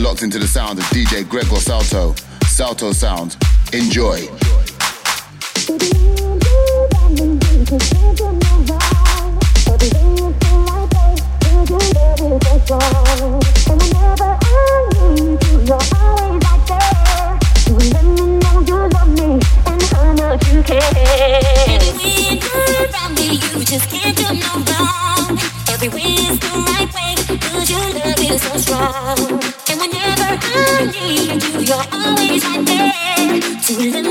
locked into the sound of DJ Gregor Salto, Salto Sound. Enjoy. The right way, cause your love is so strong. You.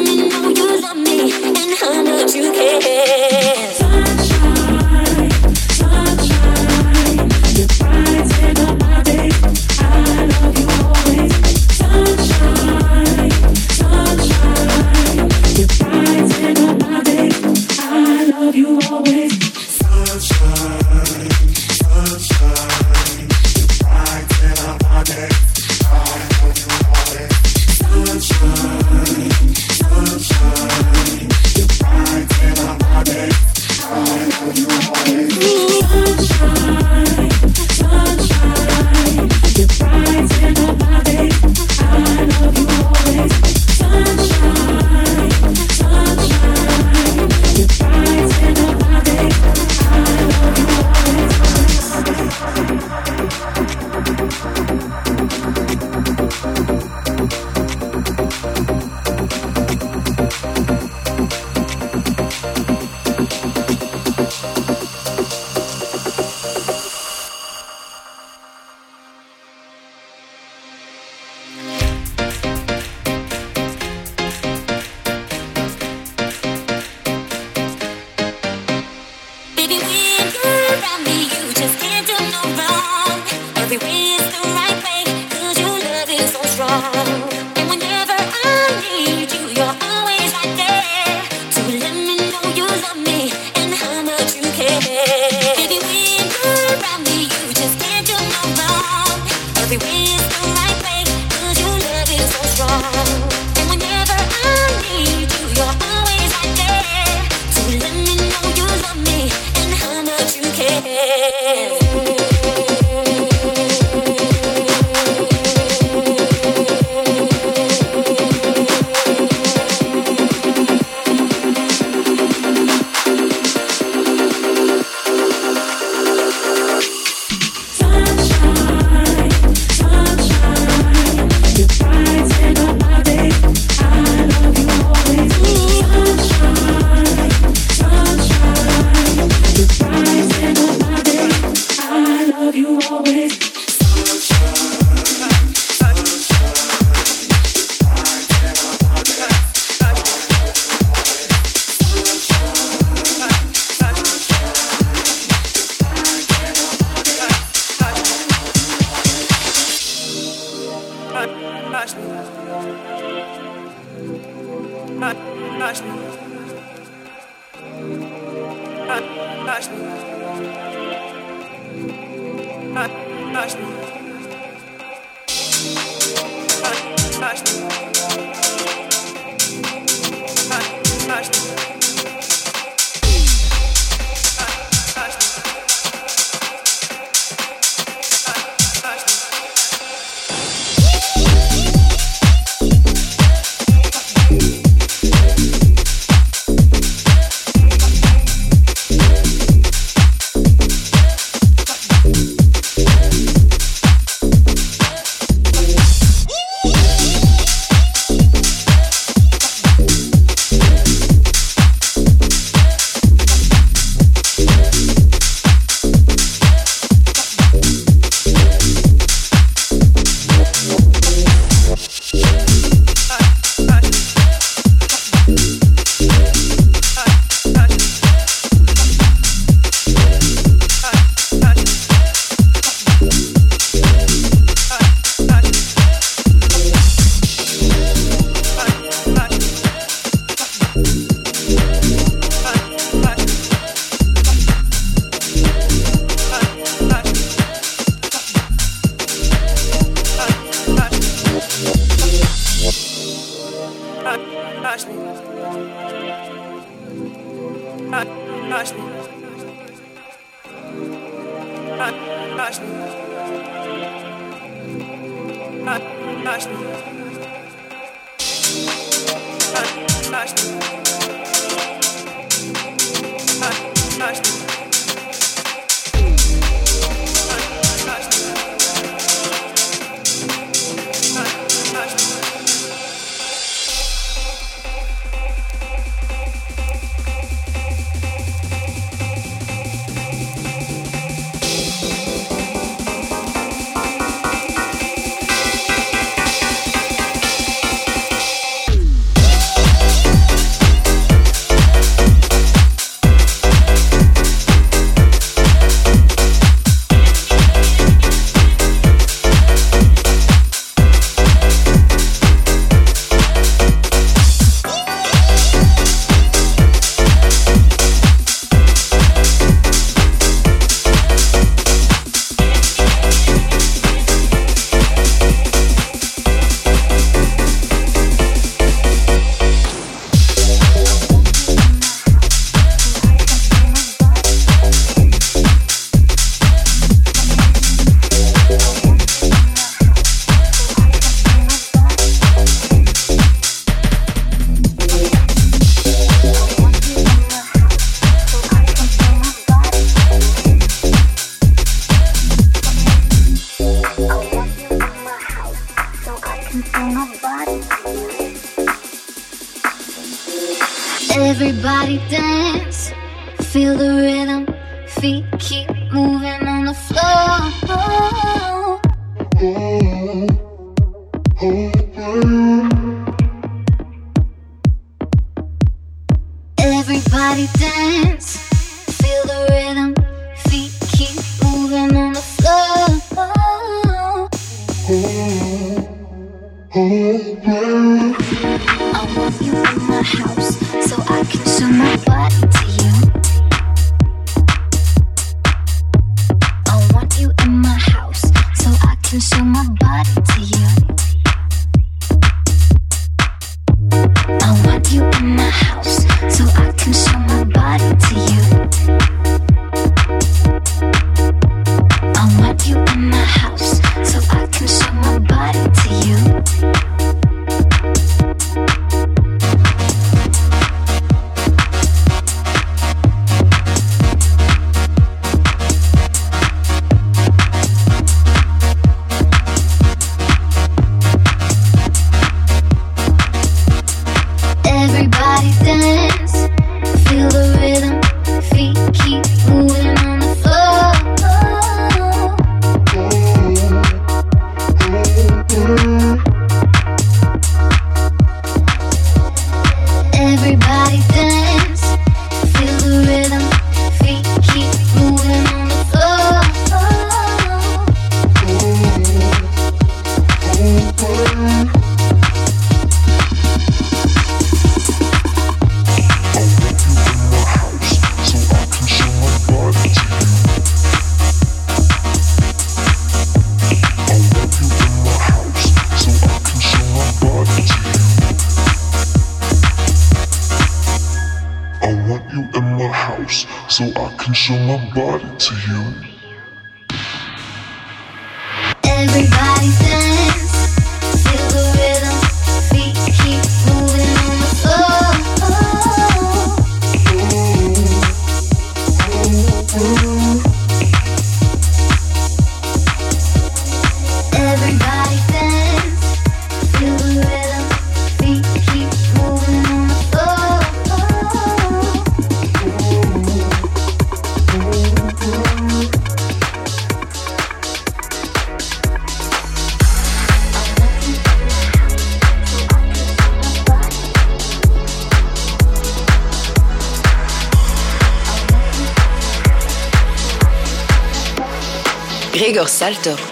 Salto. Ooh.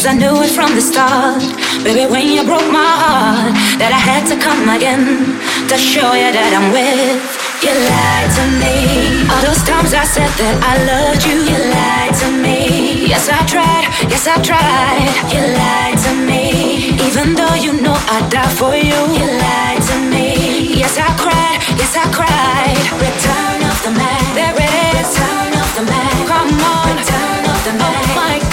Cause I knew it from the start. Baby, when you broke my heart, that I had to come again to show you that I'm with. You lied to me. All those times I said that I loved you, you lied to me. Yes, I tried, yes, I tried. You lied to me. Even though you know I'd die for you, you lied to me. Yes, I cried, yes, I cried. Return of the man. There it is. Return of the man. Come on. Return the man. Oh my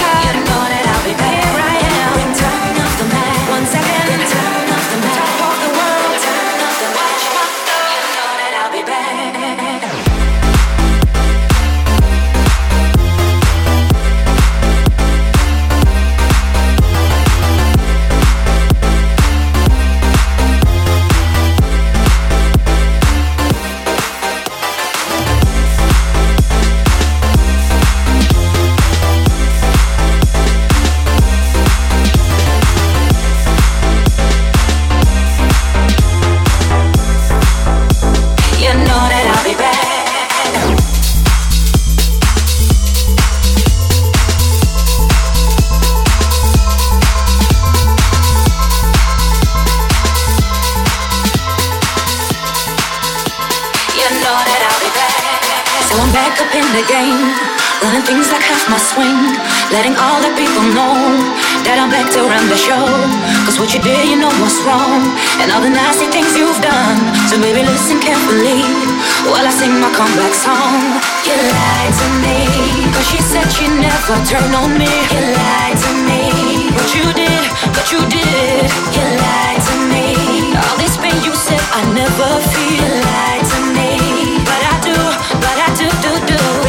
Letting all the people know that I'm back to run the show. Cause what you did, you know what's wrong. And all the nasty things you've done. So baby, listen carefully while I sing my comeback song. You lied to me. Cause she said she'd never turn on me. You lied to me. what you did, what you did. You lied to me. All this pain you said I never feel. You lied to me. Do, do, do.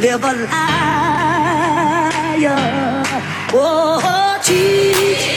Live a liar. Oh, oh teach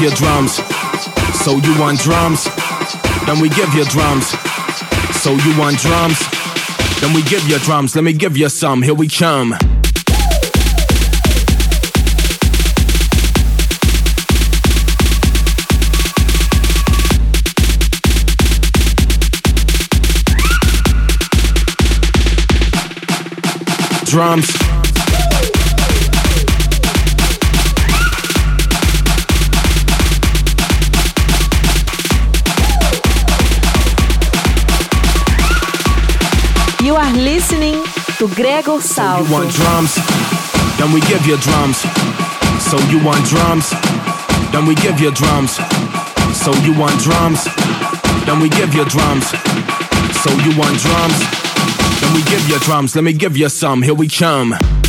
give you drums. So you want drums? Then we give you drums. So you want drums? Then we give you drums. Let me give you some. Here we come. drums. Gregor Salto. So you want drums? Then we give you drums. So you want drums? Then we give you drums. So you want drums? Then we give you drums. So you want drums? Then we give you drums. Let me give you some. Here we come.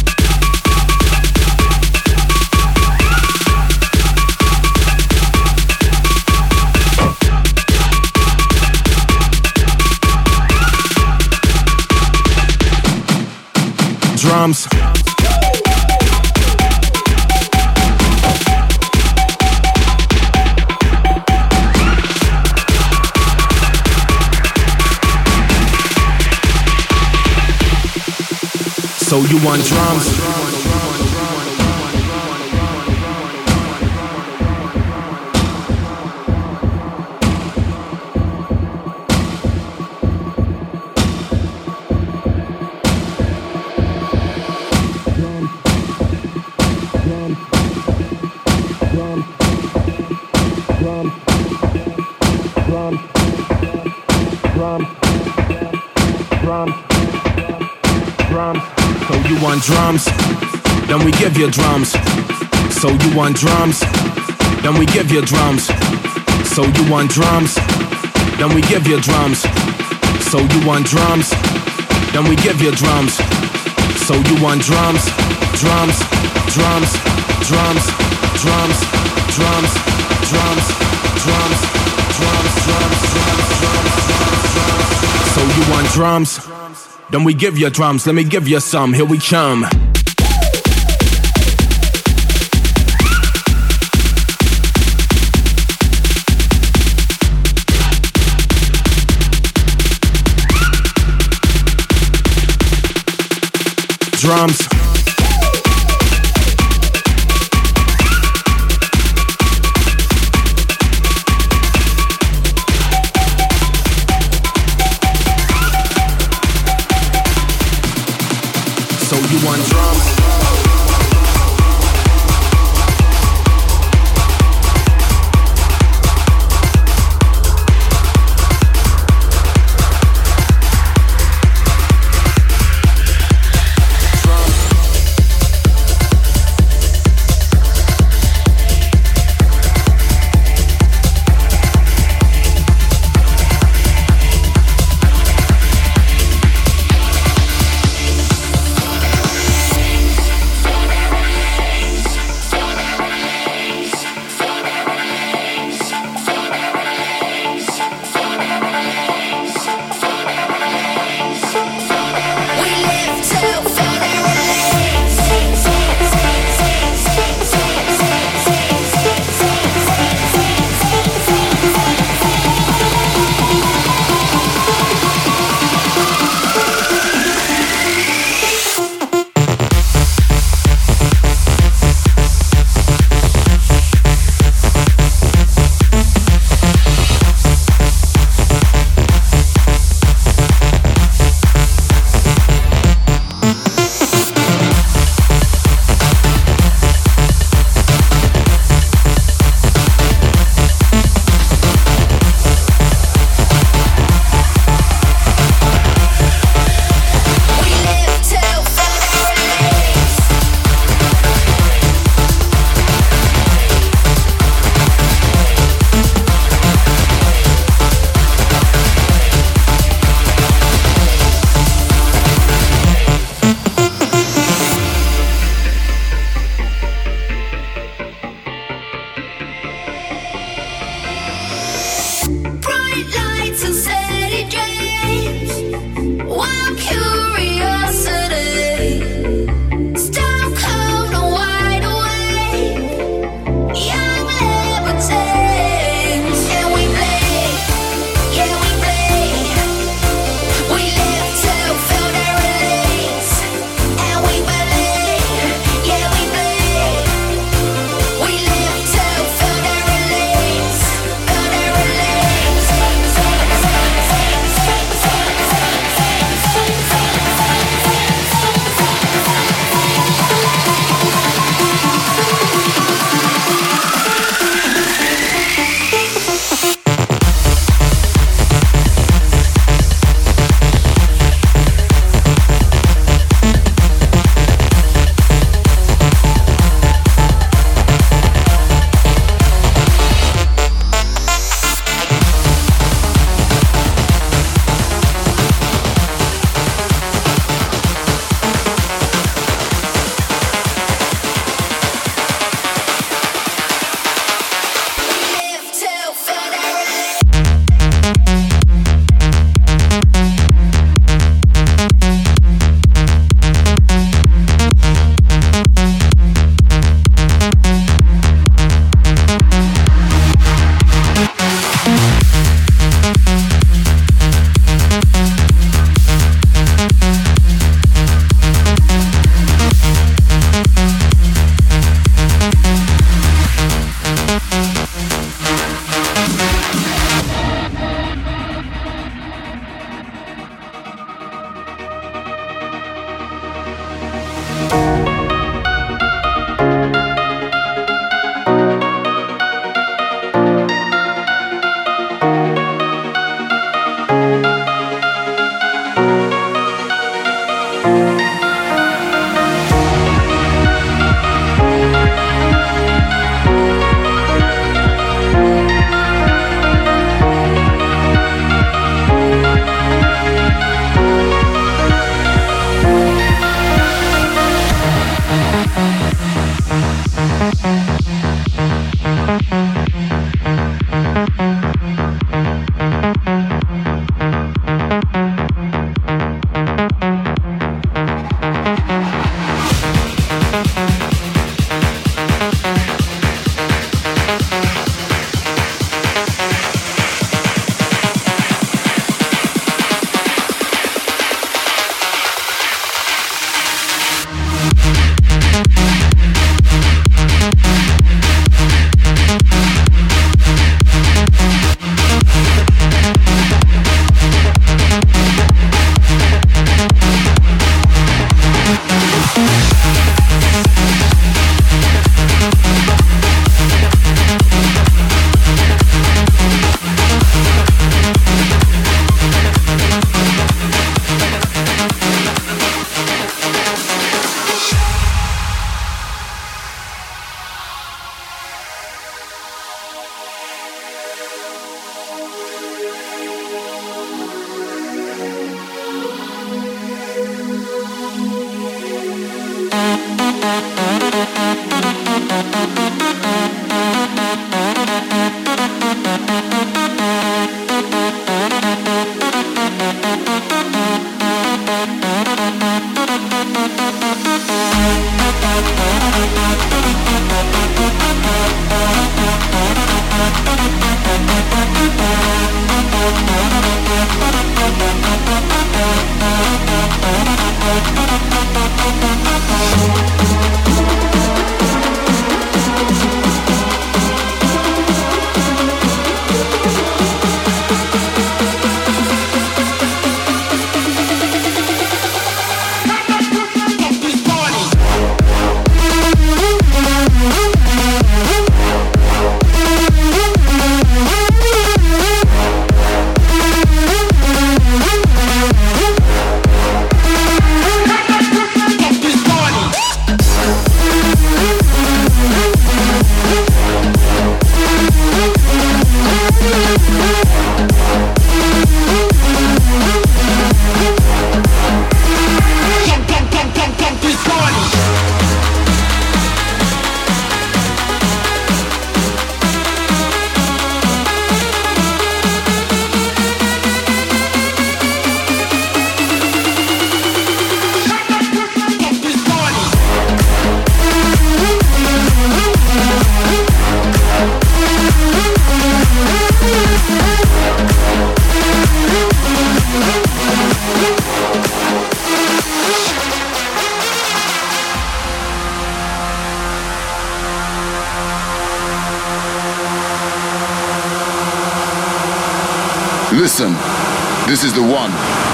Drums. So you want drums? You drums. So you want drums? Then we give you drums. So you want drums? Then we give you drums. So you want drums? Then we give you drums. So you want drums? Drums, drums, drums, drums, drums, drums, drums, drums, drums, drums, drums. So you want drums? Then we give you drums, let me give you some, here we come. Drums.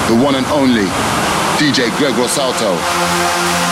The one, and only DJ Gregor Salto.